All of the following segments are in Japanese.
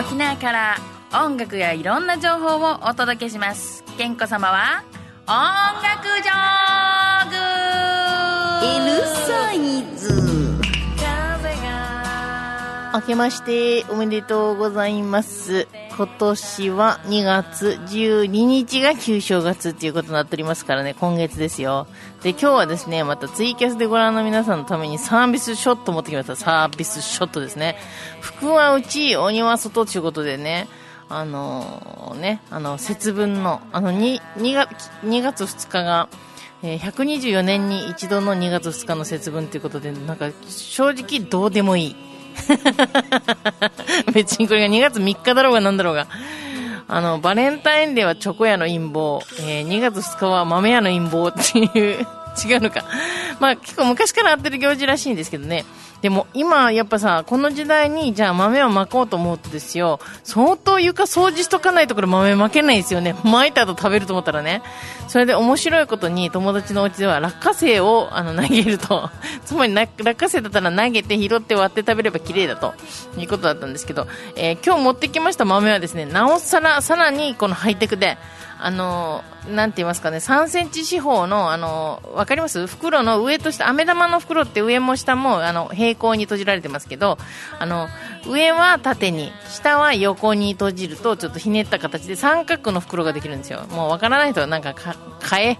沖縄から音楽やいろんな情報をお届けします。健子様は音楽ジョーグ。L サイズ。明けましておめでとうございます。今年は2月12日が旧正月っていうことになっておりますからね、今月ですよ。で、今日はですね、またツイキャスでご覧の皆さんのためにサービスショット持ってきました。サービスショットですね。福は内、鬼は外ということでね、あのね、あの、節分の、あの、2, 2, 月2日が、え124年に一度の2月2日の節分ということで、なんか正直どうでもいい。別にこれが2月3日だろうがなんだろうが。あの、バレンタインデーはチョコ屋の陰謀、えー2月2日は豆屋の陰謀っていう、違うのか。まあ結構昔からあってる行事らしいんですけどね。でも今やっぱさ、この時代にじゃあ豆をまこうと思うとですよ、相当床掃除しとかないとこれ豆まけないですよね。巻いた後食べると思ったらね。それで面白いことに友達のお家では落花生をあの投げると、つまり落花生だったら投げて拾って割って食べれば綺麗だということだったんですけど、えー今日持ってきました豆はですね、なおさら、さらにこのハイテクで、あのなんて言いますかね、3センチ四方の、あのわかります？袋の上と下、飴玉の袋って上も下も、あの、平行に閉じられてますけど、あの、上は縦に、下は横に閉じると、ちょっとひねった形で三角の袋ができるんですよ。もうわからない人はなんかか、買え。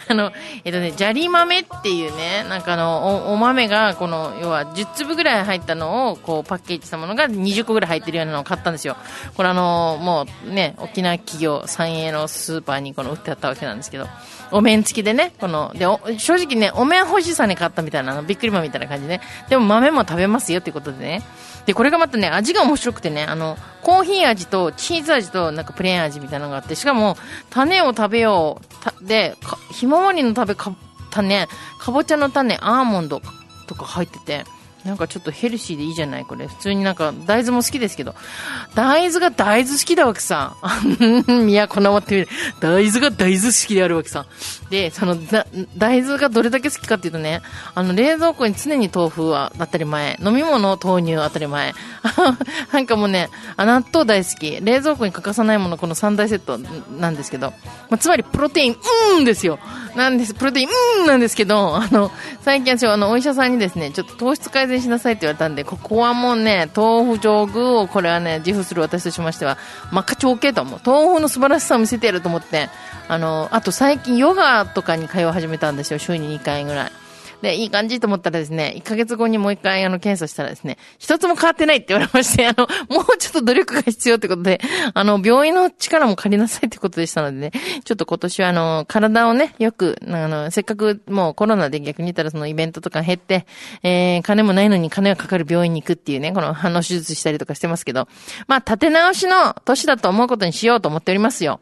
あの、えっとね、砂利豆っていうね、なんかあの、おお豆が、この、要は10粒ぐらい入ったのを、こう、パッケージしたものが20個ぐらい入ってるようなのを買ったんですよ。これあの、もうね、沖縄企業、三栄のスーパーにこの売ってあったわけなんですけど、お面付きでね、この、で、お正直ね、お面欲しさに買ったみたいな、あの、びっくりマンみたいな感じでね。でも豆も食べますよっていうことでね。で、これがまたね、味が面白くてね、あの、コーヒー味とチーズ味となんかプレーン味みたいなのがあって、しかも、種を食べよう、たで、かひまわりの食べか、種、かぼちゃの種、アーモンドとか入ってて、なんかちょっとヘルシーでいいじゃないこれ。普通になんか大豆も好きですけど。大豆が大豆好きだわけさ。いや、こなまってみる。大豆が大豆好きであるわけさ。で、その、大豆がどれだけ好きかっていうとね、あの、冷蔵庫に常に豆腐は当たり前。飲み物、豆乳当たり前。なんかもうね、納豆大好き。冷蔵庫に欠かさないもの、この3大セットなんですけど。まあ、つまり、プロテイン、うーんですよ。なんです。プロテイン、うんなんですけど、あの、最近私はあの、お医者さんにですね、ちょっと糖質改善しなさいって言われたんで、ここはもうね、豆腐上具を、これはね、自負する私としましては、真っ赤長系と思う。豆腐の素晴らしさを見せてやると思って、あの、あと最近ヨガとかに通い始めたんですよ。週に2回ぐらい。で、いい感じと思ったらですね、1ヶ月後にもう一回あの検査したらですね、一つも変わってないって言われまして、あの、もうちょっと努力が必要ってことで、あの、病院の力も借りなさいってことでしたのでね、ちょっと今年はあの、体をね、よく、あの、せっかくもうコロナで逆に言ったらそのイベントとか減って、えー、金もないのに金がかかる病院に行くっていうね、この、あの、手術したりとかしてますけど、まあ、立て直しの年だと思うことにしようと思っておりますよ。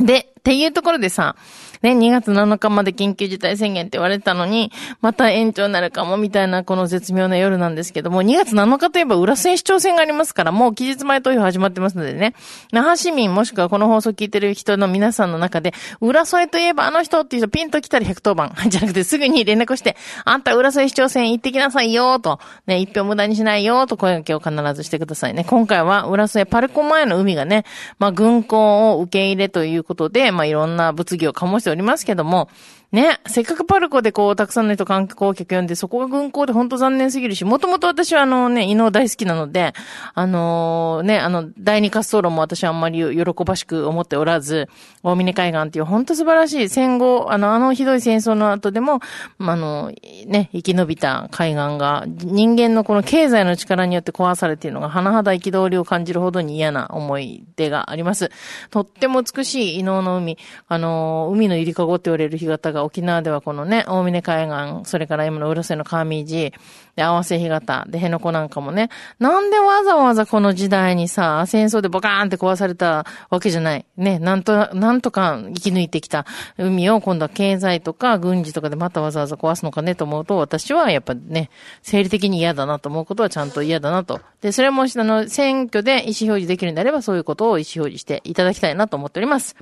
で、っていうところでさ、ね、2月7日まで緊急事態宣言って言われたのに、また延長になるかもみたいなこの絶妙な夜なんですけども、2月7日といえば浦添市長選がありますから、もう期日前投票始まってますのでね、那覇市民もしくはこの放送聞いてる人の皆さんの中で、浦添といえばあの人っていう人ピンと来たら110番、じゃなくてすぐに連絡して、あんた浦添市長選行ってきなさいよと、ね、一票無駄にしないよと声掛けを必ずしてくださいね。今回は浦添パルコ前の海がね、まあ軍港を受け入れということで、まあいろんな物議を醸しておりますけども、ね、せっかくパルコでこう、たくさんの人観光客呼んで、そこが軍港で本当残念すぎるし、もともと私はあのね、伊能大好きなので、あのね、あの、第二滑走路も私はあんまり喜ばしく思っておらず、大峰海岸っていう本当素晴らしい戦後、あの、あのひどい戦争の後でも、まあの、ね、生き延びた海岸が、人間のこの経済の力によって壊されているのが、甚だ憤りを感じるほどに嫌な思い出があります。とっても美しい伊能の海、あの、海の入りかごって言われる干潟が沖縄ではこのね、大峰海岸、それから今の浦瀬の上地、で、合わせ干潟、で、辺野古なんかもね、なんでわざわざこの時代にさ、戦争でボカーンって壊されたわけじゃない。ね、なんと、なんとか生き抜いてきた海を今度は経済とか軍事とかでまたわざわざ壊すのかねと思うと、私はやっぱね、生理的に嫌だなと思うことはちゃんと嫌だなと。で、それも、あの、選挙で意思表示できるんであれば、そういうことを意思表示していただきたいなと思っております。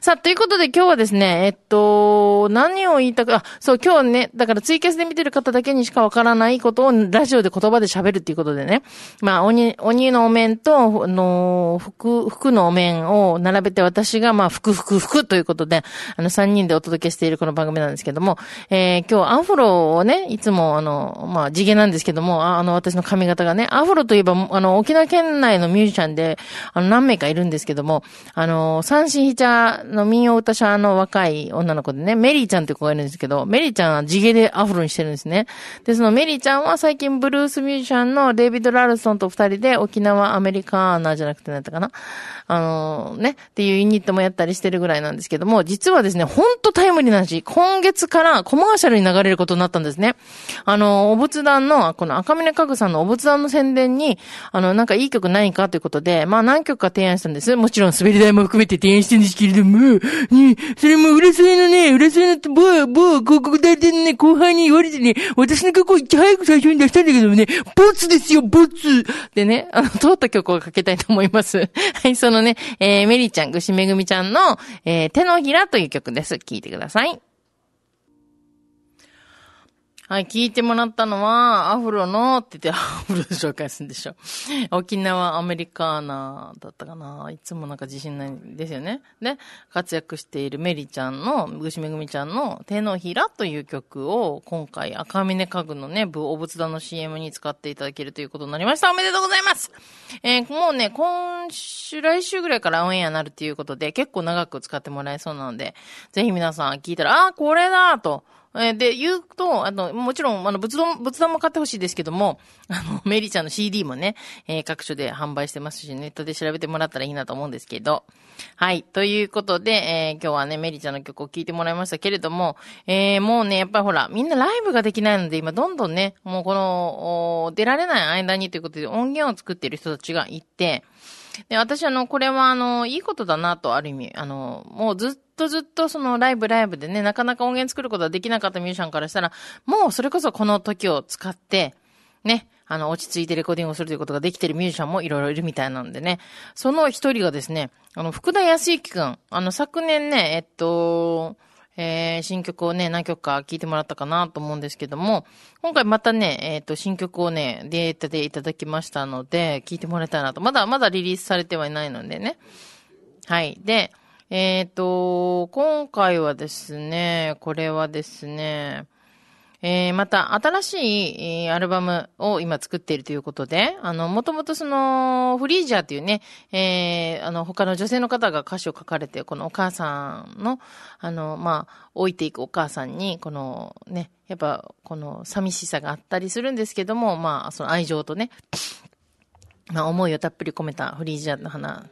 さあ、ということで今日はですね、えっと、何を言いたく、あ、そう、今日ね、だからツイキャスで見てる方だけにしかわからないことをラジオで言葉で喋るっていうことでね。まあ、鬼、鬼のお面と、あの、服、服のお面を並べて私が、まあ、服、服、服ということで、あの、三人でお届けしているこの番組なんですけども、えー、今日アフロをね、いつも、あの、まあ、地毛なんですけども、ああの、私の髪型がね、アフロといえば、あの、沖縄県内のミュージシャンで、あの、何名かいるんですけども、あの、三振ヒチャの民謡歌者の若い女の子でね、メリリーちゃんって子がいるんですけど、メリーちゃんは地毛でアフロにしてるんですね。で、そのメリーちゃんは最近ブルースミュージシャンのデイビッド・ラルソンと二人で沖縄アメリカーナじゃなくてなったかな？あのね、っていうユニットもやったりしてるぐらいなんですけども、実はですね、ほんとタイムリーな話、今月からコマーシャルに流れることになったんですね。あの、お仏壇の、この赤峰家具さんのお仏壇の宣伝に、あの、なんかいい曲ないかということで、まあ何曲か提案したんです。もちろん滑り台も含めて提案してるんですけれども、ね、それも浦添のね、浦添の某、某広告代理店のね、後輩に言われてね、私の曲をいち早く最初に出したんだけどもね、ボツですよ、ボツでね、あの、通った曲をかけたいと思います。はい、そのね、えー、メリちゃん、ぐしめぐみちゃんの、えー、手のひらという曲です。聴いてください。はい、聞いてもらったのは、アフロの、って言って、アフロで紹介するんでしょ。沖縄アメリカーナだったかな。いつもなんか自信ないんですよね。で、活躍しているメリちゃんの、ぐしめぐみちゃんの手のひらという曲を、今回赤峰家具のね、部お仏壇の CM に使っていただけるということになりました。おめでとうございますえー、もうね、今週、来週ぐらいからオンエアになるっていうことで、結構長く使ってもらえそうなので、ぜひ皆さん聞いたら、あ、これだと、えで、言うと、あの、もちろん、あの、仏壇、仏壇も買ってほしいですけども、あの、メリーちゃんの CD もね、えー、各所で販売してますし、ネットで調べてもらったらいいなと思うんですけど。はい。ということで、えー、今日はね、メリーちゃんの曲を聴いてもらいましたけれども、えー、もうね、やっぱりほら、みんなライブができないので、今どんどんね、もうこの、出られない間にということで音源を作っている人たちがいて、で、私あの、これはあの、いいことだなと、ある意味、あの、もうずっととずっとそのライブライブでね、なかなか音源作ることができなかったミュージシャンからしたら、もうそれこそこの時を使って、ね、あの、落ち着いてレコーディングをするということができてるミュージシャンもいろいろいるみたいなんでね。その一人がですね、あの、福田康之くん。あの、昨年ね、えっと、えー、新曲をね、何曲か聴いてもらったかなと思うんですけども、今回またね、えっ、ー、と、新曲をね、データでいただきましたので、聴いてもらいたいなと。まだ、まだリリースされてはいないのでね。はい。で、えっ、ー、と、今回はですね、これはですね、えー、また、新しい、アルバムを今作っているということで、あの、もともとその、フリージャーっていうね、えー、あの、他の女性の方が歌詞を書かれて、このお母さんの、あの、まあ、置いていくお母さんに、この、ね、やっぱ、この、寂しさがあったりするんですけども、まあ、その愛情とね、まあ、思いをたっぷり込めたフリージャーの花。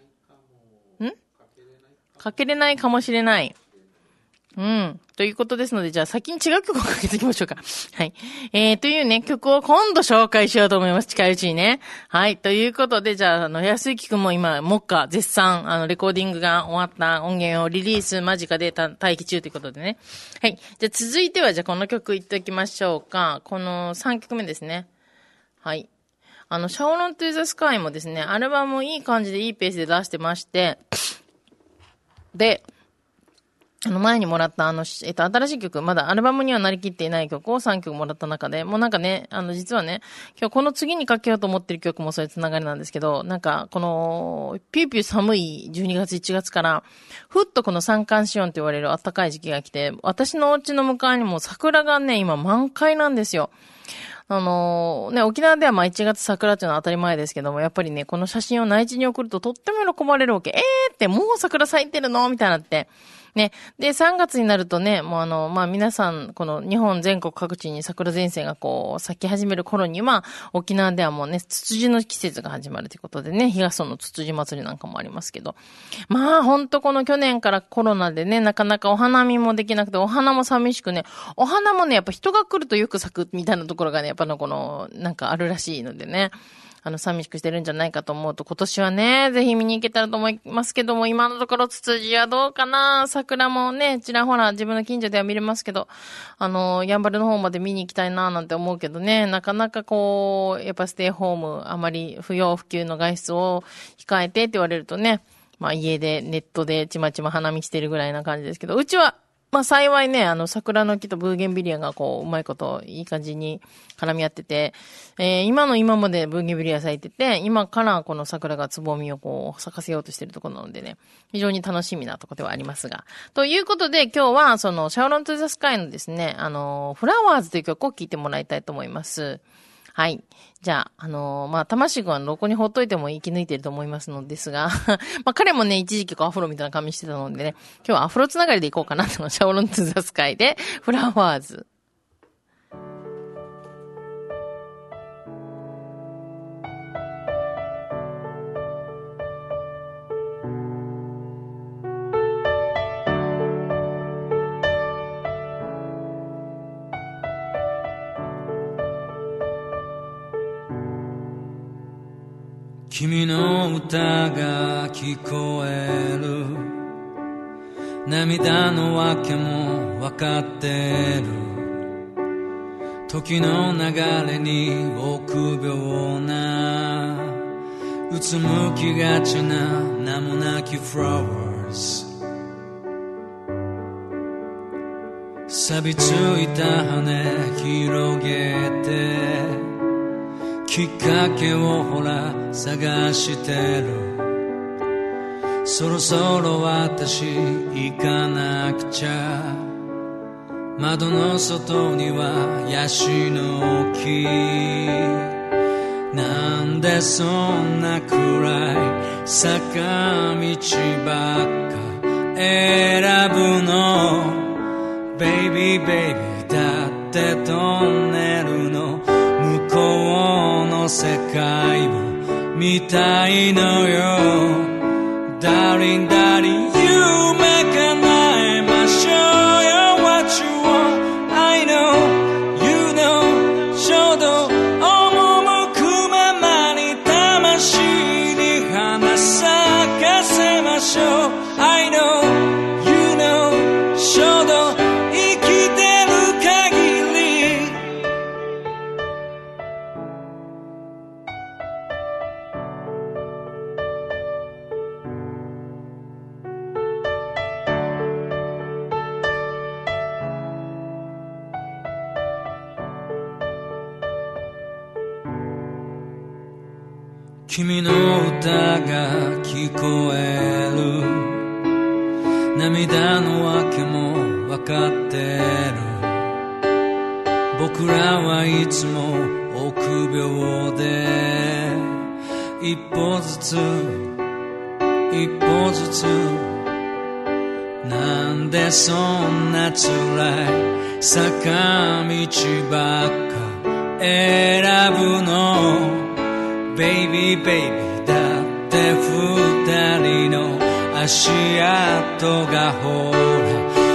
かけれないかもしれない。うん。ということですので、じゃあ先に違う曲をかけていきましょうか。はい。えー、というね、曲を今度紹介しようと思います。近いうちにね。はい。ということで、じゃあ、あの、安幸くんも今、目下、絶賛、あの、レコーディングが終わった音源をリリース間近で待機中ということでね。はい。じゃあ続いては、じゃあこの曲いっておきましょうか。この3曲目ですね。はい。あの、シャオロントゥザスカイもですね、アルバムをいい感じでいいペースで出してまして、で、あの前にもらったあの、えっと、新しい曲、まだアルバムにはなりきっていない曲を3曲もらった中で、もうなんかね、あの、実はね、今日この次にかけようと思ってる曲もそういうつながりなんですけど、なんか、この、ピューピュー寒い12月1月から、ふっとこの三寒四温と言われる暖かい時期が来て、私のお家の向かいにも桜がね、今満開なんですよ。あのー、ね、沖縄ではまあ1月桜っていうのは当たり前ですけども、やっぱりね、この写真を内地に送るととっても喜ばれるわけ。えーってもう桜咲いてるの？みたいなって。ね。で、3月になるとね、もうあの、まあ、皆さん、この日本全国各地に桜前線がこう、咲き始める頃には、沖縄ではもうね、ツツジの季節が始まるということでね、東村のツツジ祭りなんかもありますけど。まあ、ほんとこの去年からコロナでね、なかなかお花見もできなくて、お花も寂しくね、お花もね、やっぱ人が来るとよく咲くみたいなところがね、やっぱのこの、なんかあるらしいのでね。あの、寂しくしてるんじゃないかと思うと、今年はね、ぜひ見に行けたらと思いますけども、今のところツツジはどうかな？桜もね、ちらほら自分の近所では見れますけど、あの、やんばるの方まで見に行きたいななんて思うけどね、なかなかこう、やっぱステイホーム、あまり不要不急の外出を控えてって言われるとね、まあ家でネットでちまちま花見してるぐらいな感じですけど、うちはまあ幸いね、あの桜の木とブーゲンビリアがこう、うまいこといい感じに絡み合ってて、えー、今の今までブーゲンビリア咲いてて、今からこの桜がつぼみをこう、咲かせようとしてるところなのでね、非常に楽しみなとこではありますが。ということで今日はそのシャオロントゥザスカイのですね、あの、フラワーズという曲を聴いてもらいたいと思います。はい。じゃあ、あのー、まあ、魂くんはどこにほっといても生き抜いてると思いますのですが、まあ、彼もね、一時期こうアフロみたいな髪してたのでね、今日はアフロつながりでいこうかなとのシャオロンツザスカイで、フラワーズ。君の歌が聞こえる。涙の訳も分かってる。時の流れに臆病なうつむきがちな名もなきフラワーズ錆びついた羽広げてきっかけをほら探してる。そろそろ私行かなくちゃ。窓の外にはヤシの木。なんでそんな暗い。坂道ばっか。選ぶの。ベイビーベイビーだってトンネルのこう世界を見たいのよ Darling, darling, て二人の足跡がほら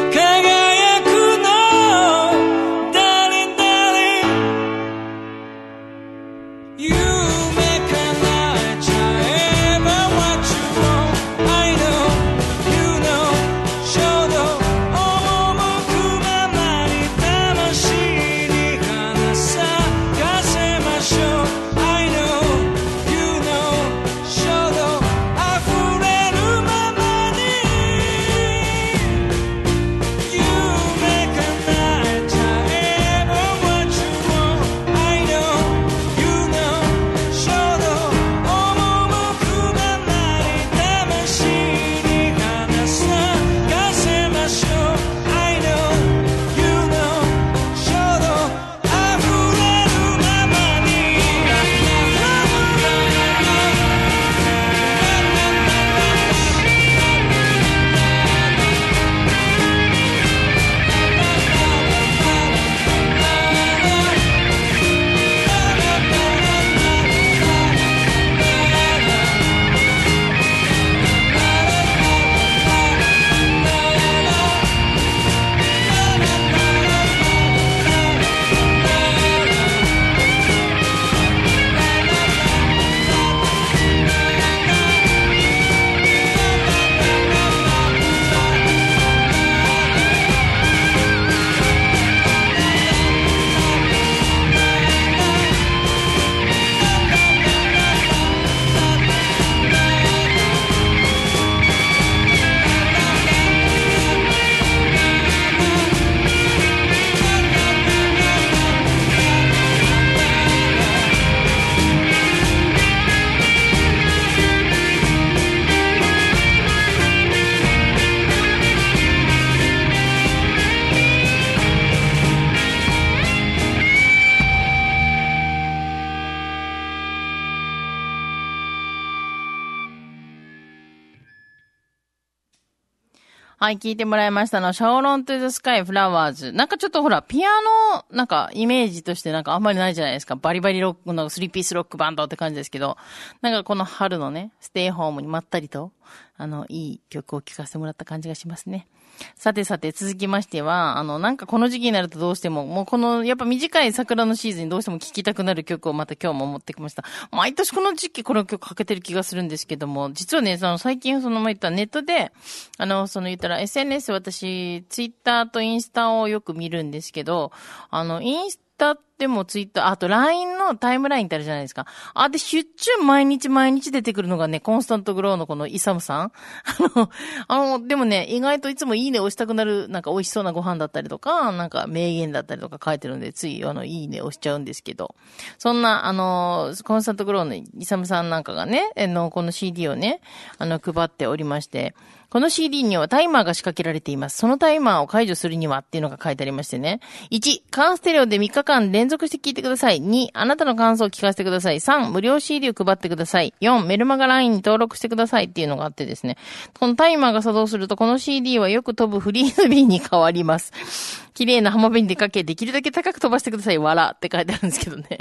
はい、聞いてもらいましたの、シャオロントゥザスカイフラワーズ。なんかちょっとほら、ピアノ、なんかイメージとしてなんかあんまりないじゃないですか。バリバリロックのスリーピースロックバンドって感じですけど、なんかこの春のね、ステイホームにまったりと、あの、いい曲を聴かせてもらった感じがしますね。さてさて、続きましては、あの、なんかこの時期になるとどうしても、もうこの、やっぱ短い桜のシーズンにどうしても聴きたくなる曲をまた今日も持ってきました。毎年この時期この曲かけてる気がするんですけども、実はね、その最近その前言ったネットで、あの、その言ったら SNS 私、Twitter とインスタをよく見るんですけど、あの、インスタってもツイッター、あと LINE のタイムラインってあるじゃないですか。あ、で、しゅっちゅう毎日毎日出てくるのがね、コンスタントグローのこのイサムさん。あの、あの、でもね、意外といつもいいね押したくなる、なんか美味しそうなご飯だったりとか、なんか名言だったりとか書いてるんで、つい、あの、いいね押しちゃうんですけど。そんな、あの、コンスタントグローのイサムさんなんかがね、あの、この CD をね、あの、配っておりまして、この CD にはタイマーが仕掛けられています。そのタイマーを解除するにはっていうのが書いてありましてね。1、カーステレオで3日間連続して聞いてください。2、あなたの感想を聞かせてください。3、無料 CD を配ってください。4、メルマガ LINE に登録してくださいっていうのがあってですね。このタイマーが作動すると、この CD はよく飛ぶフリーズビーに変わります。綺麗な浜辺に出かけ、できるだけ高く飛ばしてください。わらって書いてあるんですけどね。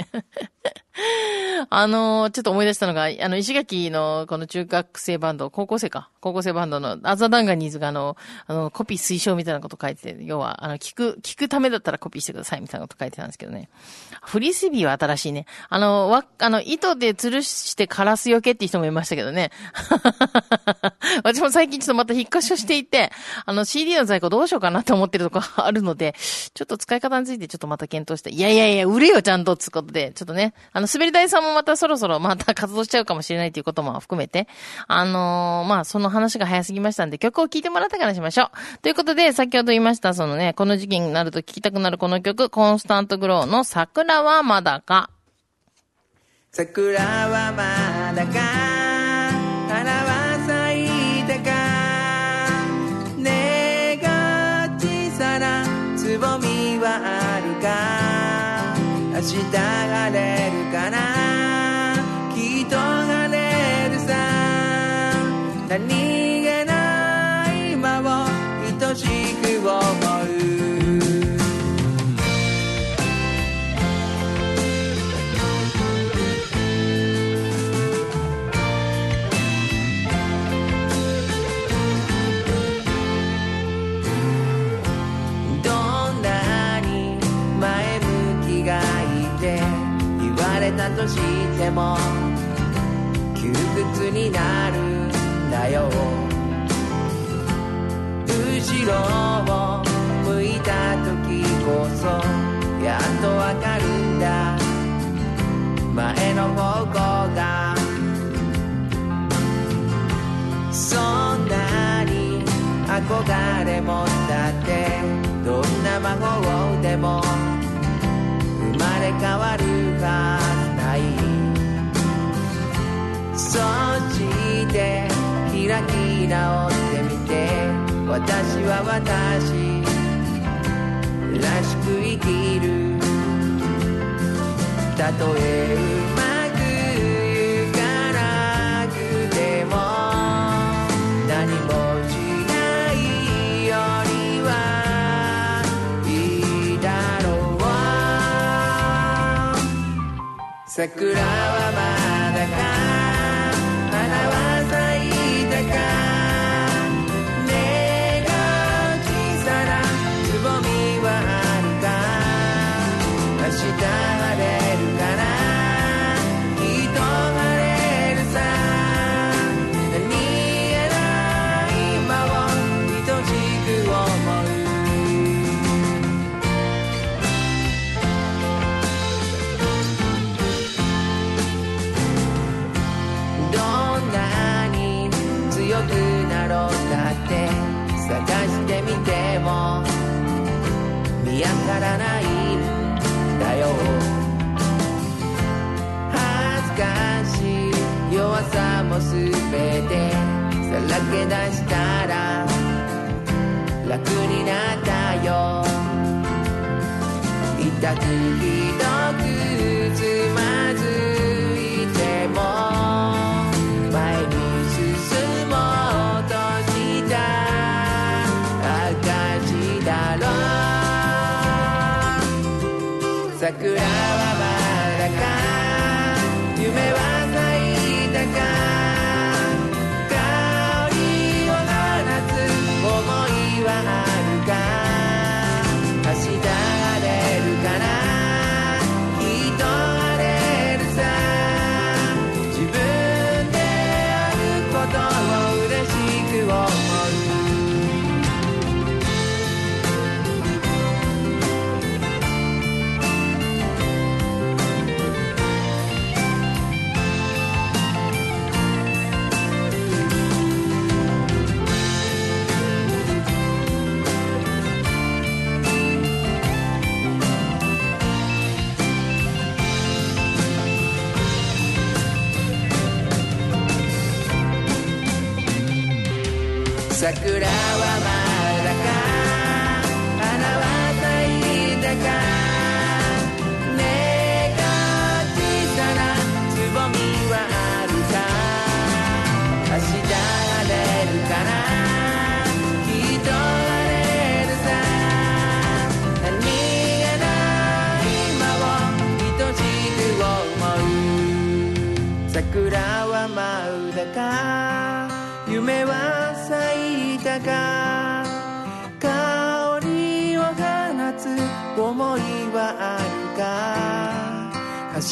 あのーちょっと思い出したのが、あの、石垣のこの中学生バンド、高校生か、高校生バンドのアザダンガニーズがあの、あの、コピー推奨みたいなこと書いてて、要は、あの、聞く、聞くためだったらコピーしてくださいみたいなこと書いてたんですけどね。フリスビーは新しいね。あの、わ、あの、糸で吊るしてカラスよけって人もいましたけどね。私も最近ちょっとまた引っ越しをしていて、あの、CD の在庫どうしようかなって思ってるとこあるので、ちょっと使い方についてちょっとまた検討して、いやいやいや、売れよ、ちゃんと、つうことで、ちょっとね、あの、滑り台さんもまたそろそろまた活動しちゃうかもしれないということも含めて、あのーまあ、その話が早すぎましたんで、曲を聴いてもらってからしましょう。ということで、先ほど言いました、そのね、この時期になると聴きたくなるこの曲、コンスタントグローの桜はまだか？桜はまだか？従れるかなきっとなれるさとしても窮屈になるんだよ。後ろを向いた時こそやっとわかるんだ。前の方向がそんなに憧れ持ったってどんな魔法でも生まれ変わるはそして開き直ってみて私は私らしく生きるたとえうまくいかなくても何もしないよりはいいだろう桜はまだから楽になったよ。いたくひとくつまずいても前に進もうとした。証だろ桜は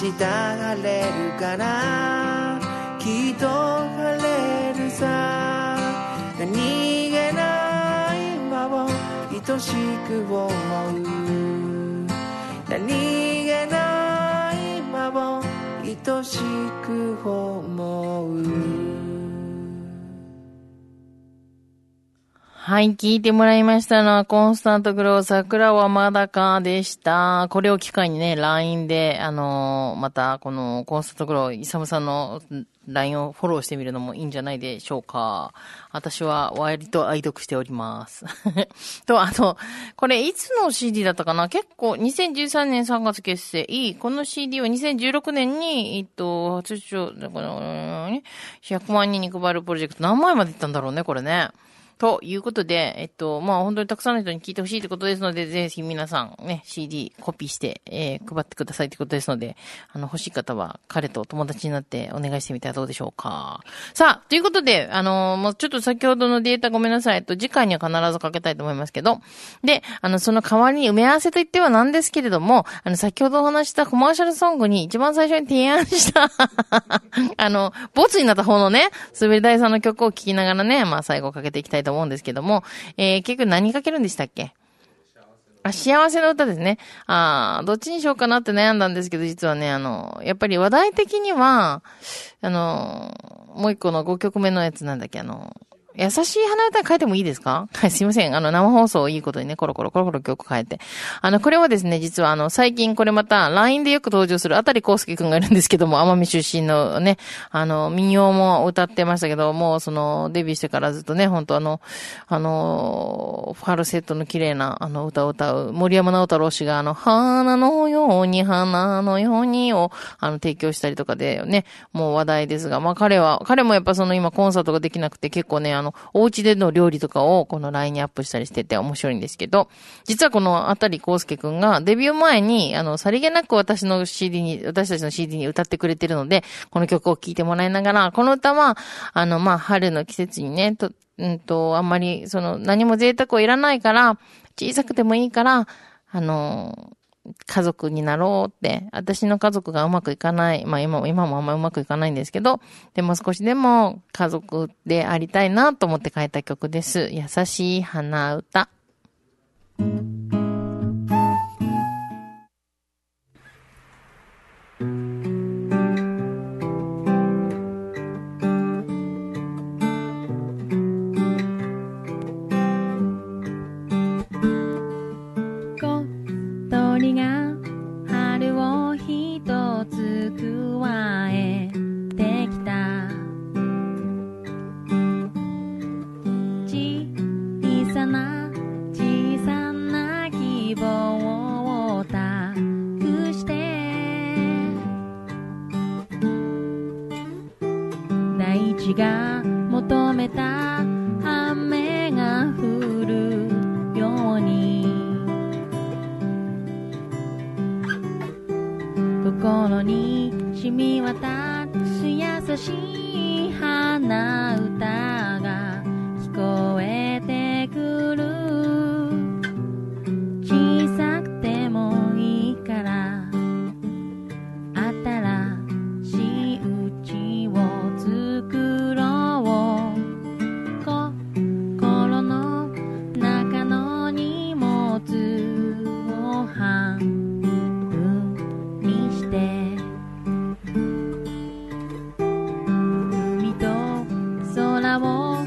明日晴れるかな？きっと晴れるさ。何気ない今を愛しく思う。何気ない今を愛しく思う。はい、聞いてもらいましたのは、コンスタントグロー、桜はまだかでした。これを機会にね、LINE で、あのーまた、この、コンスタントグロー、イサムさんの LINE をフォローしてみるのもいいんじゃないでしょうか。私は割と愛読しております。と、あと、これいつの CD だったかな？結構、2013年3月結成。いい。この CD は2016年に、えっと、初出場、だから、100万人に配るプロジェクト。何枚までいったんだろうね、これね。ということで、えっと、まあ、本当にたくさんの人に聞いてほしいということですので、ぜひ皆さんね、CD コピーして、えー配ってくださいということですので、あの、欲しい方は彼と友達になってお願いしてみたらどうでしょうか。さあ、ということで、あのーもうちょっと先ほどのデータごめんなさい。えっと、次回には必ずかけたいと思いますけど、で、あの、その代わりに埋め合わせと言ってはなんですけれども、あの、先ほどお話したコマーシャルソングに一番最初に提案した、あの、ボツになった方のね、滑り台さんの曲を聴きながらね、まあ最後かけていきたいと思います思うんですけども、えー、結局何かけるんでしたっけ？あ、幸せの歌ですね。ああ、どっちにしようかなって悩んだんですけど、実はね、あの、やっぱり話題的には、あの、もう一個の5曲目のやつなんだっけ、あの、優しい花歌変えてもいいですか？はい、すいません。あの、生放送いいことにね、コロコロコロコロ曲変えて。あの、これはですね、実はあの、最近これまた、LINE でよく登場するあたりこうすけくんがいるんですけども、奄美出身のね、あの、民謡も歌ってましたけど、もうその、デビューしてからずっとね、本当あの、あの、ファルセットの綺麗な、あの、歌を歌う、森山直太郎氏が、あの、花のように、花のようにを、あの、提供したりとかでね、もう話題ですが、まあ彼は、彼もやっぱその今コンサートができなくて結構ね、あの、お家での料理とかをこの LINE にアップしたりしてて面白いんですけど、実はこのあたりこうすけくんがデビュー前に、あの、さりげなく私の CD に、私たちの CD に歌ってくれてるので、この曲を聴いてもらいながら、この歌は、あの、まあ、春の季節にね、と、うんと、あんまり、その、何も贅沢をいらないから、小さくてもいいから、あの、家族になろうって、私の家族がうまくいかない。まあ今も、今もあんまうまくいかないんですけど、でも少しでも家族でありたいなと思って書いた曲です。優しい花歌。空を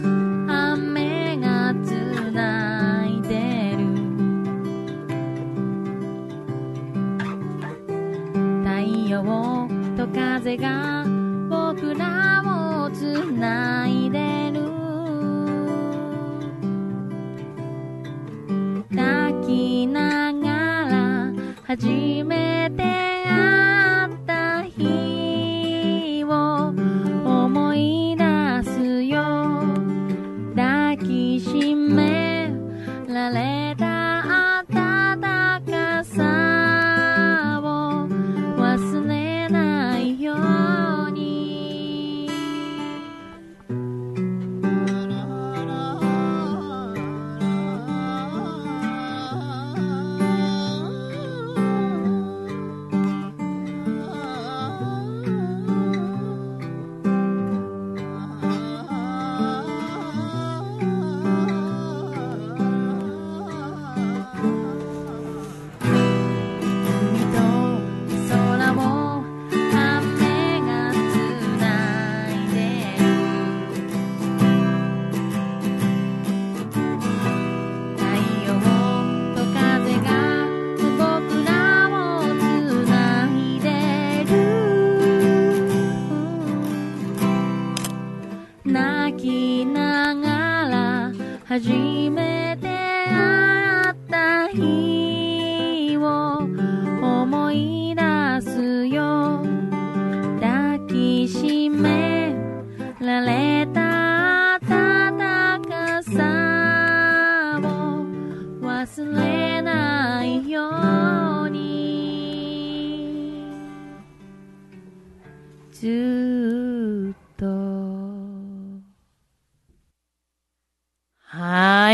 雨がつないでる。太陽と風が僕らをつないでる。泣きながら初め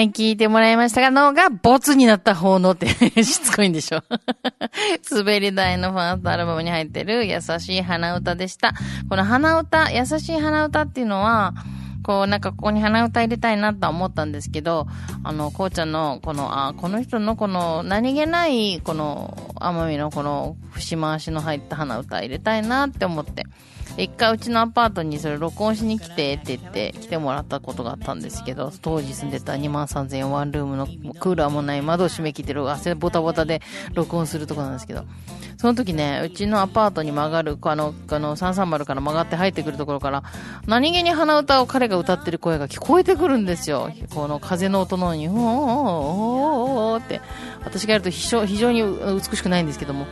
はい、聞いてもらいましたが、のが、ボツになった方のって、しつこいんでしょ。滑り台のファーストアルバムに入ってる優しい鼻歌でした。この鼻歌、優しい鼻歌っていうのは、こう、なんかここに鼻歌入れたいなとは思ったんですけど、あの、こうちゃんの、この、あ、この人のこの、何気ない、この、奄美のこの、節回しの入った鼻歌入れたいなって思って。一回うちのアパートにそれ録音しに来てって言って来てもらったことがあったんですけど、当時住んでた2万3000円ワンルームのクーラーもない窓を閉め切ってる汗ボタボタで録音するとこなんですけど、その時ね、うちのアパートに曲がる、あの、あの、330から曲がって入ってくるところから、何気に鼻歌を彼が歌ってる声が聞こえてくるんですよ。この風の音のように、おーおーおーおーって。私がやると非常に美しくないんですけども、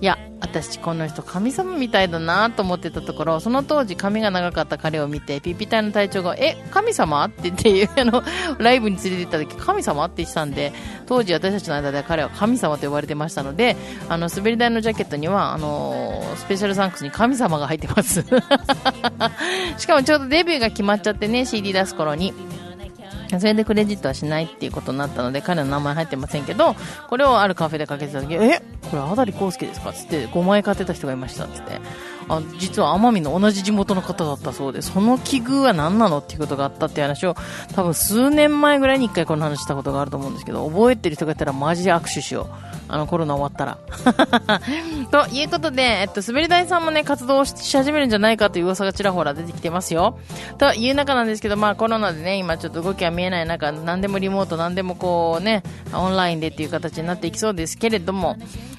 いや、私この人神様みたいだなと思ってたところ、その当時髪が長かった彼を見て、ピピタイの隊長が、え、神様って言って、あの、ライブに連れて行った時、神様って言ってたんで、当時私たちの間では彼は神様と呼ばれてましたので、あの、滑り台のジャケットには、あの、スペシャルサンクスに神様が入ってます。しかもちょうどデビューが決まっちゃってね、CD 出す頃に。それでクレジットはしないっていうことになったので、彼の名前入ってませんけど、これをあるカフェでかけてた時、えこれ、あだりこうすけですか？つって、5枚買ってた人がいました。つって。あ実は奄美の同じ地元の方だったそうで、その奇遇は何なのっていうことがあったっていう話を、多分数年前ぐらいに一回この話したことがあると思うんですけど、覚えてる人がいたらマジで握手しよう。あのコロナ終わったら。ということで、えっと、滑り台さんもね、活動し始めるんじゃないかという噂がちらほら出てきてますよ。という中なんですけど、まあコロナでね、今ちょっと動きが見えない中、何でもリモート、何でもこうね、オンラインでっていう形になっていきそうですけれども、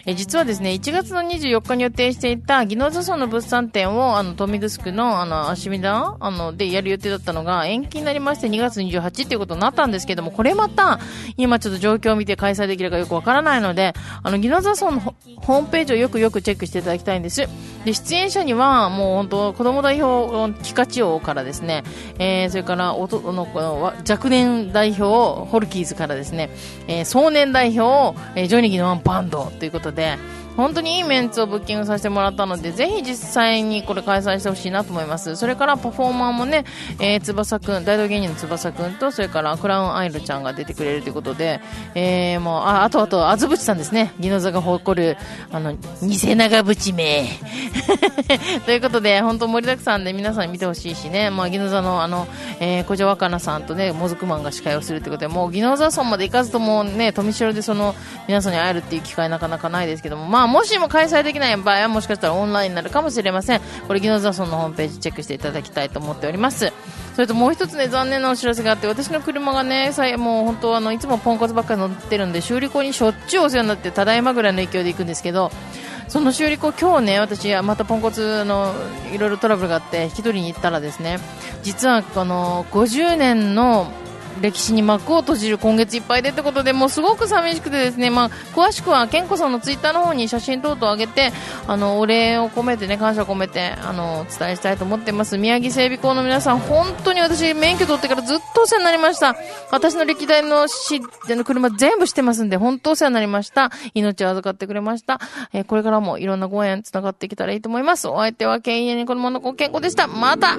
え実はですね、1月の24日に予定していた、技能座村の物産展を、あの、富城区の、あの、足見田、あの、でやる予定だったのが、延期になりまして、2月28っていうことになったんですけども、これまた、今ちょっと状況を見て開催できるかよくわからないので、あの、技能座村のホームページをよくよくチェックしていただきたいんです。で、出演者には、もう本当、子供代表、ピカチオからですね、えー、それから、おと、の、この、若年代表、ホルキーズからですね、えー、壮年代表、えー、ジョニー・ギノワンバンドということで、对本当にいいメンツをブッキングさせてもらったので、ぜひ実際にこれ開催してほしいなと思います。それからパフォーマーもね、えー、翼くん、大道芸人の翼くんと、それからクラウンアイルちゃんが出てくれるということで、えー、もう、あ、あとあと、あずぶちさんですね。ギノザが誇る、あの、偽長渕名。ということで、本当盛りだくさんで皆さん見てほしいしね、まあ、ギノザのあの、えー、小城若菜さんとね、もずくマンが司会をするということで、もう、ギノザ村まで行かずともね、富城でその、皆さんに会えるっていう機会なかなかないですけども、まあ、もしも開催できない場合は、もしかしたらオンラインになるかもしれません。これ、ギノザ村のホームページチェックしていただきたいと思っております。それともう一つね、残念なお知らせがあって、私の車がね、もう本当あの、いつもポンコツばっかり乗ってるんで、修理工にしょっちゅうお世話になって、ただいまぐらいの勢いで行くんですけど、その修理工、今日ね、私、またポンコツのいろいろトラブルがあって、引き取りに行ったらですね、実はこの50年の歴史に幕を閉じる今月いっぱいでってことでもうすごく寂しくてですね、まあ、詳しくは健子さんのツイッターの方に写真等々上げてあのお礼を込めてね感謝を込めてあのお伝えしたいと思っています。宮城整備工の皆さん本当に私免許取ってからずっとお世話になりました。私の歴代のしの車全部してますんで本当お世話になりました。命を預かってくれました、えーこれからもいろんなご縁つながっていけたらいいと思います。お相手は経営に子供の子健子でした。また!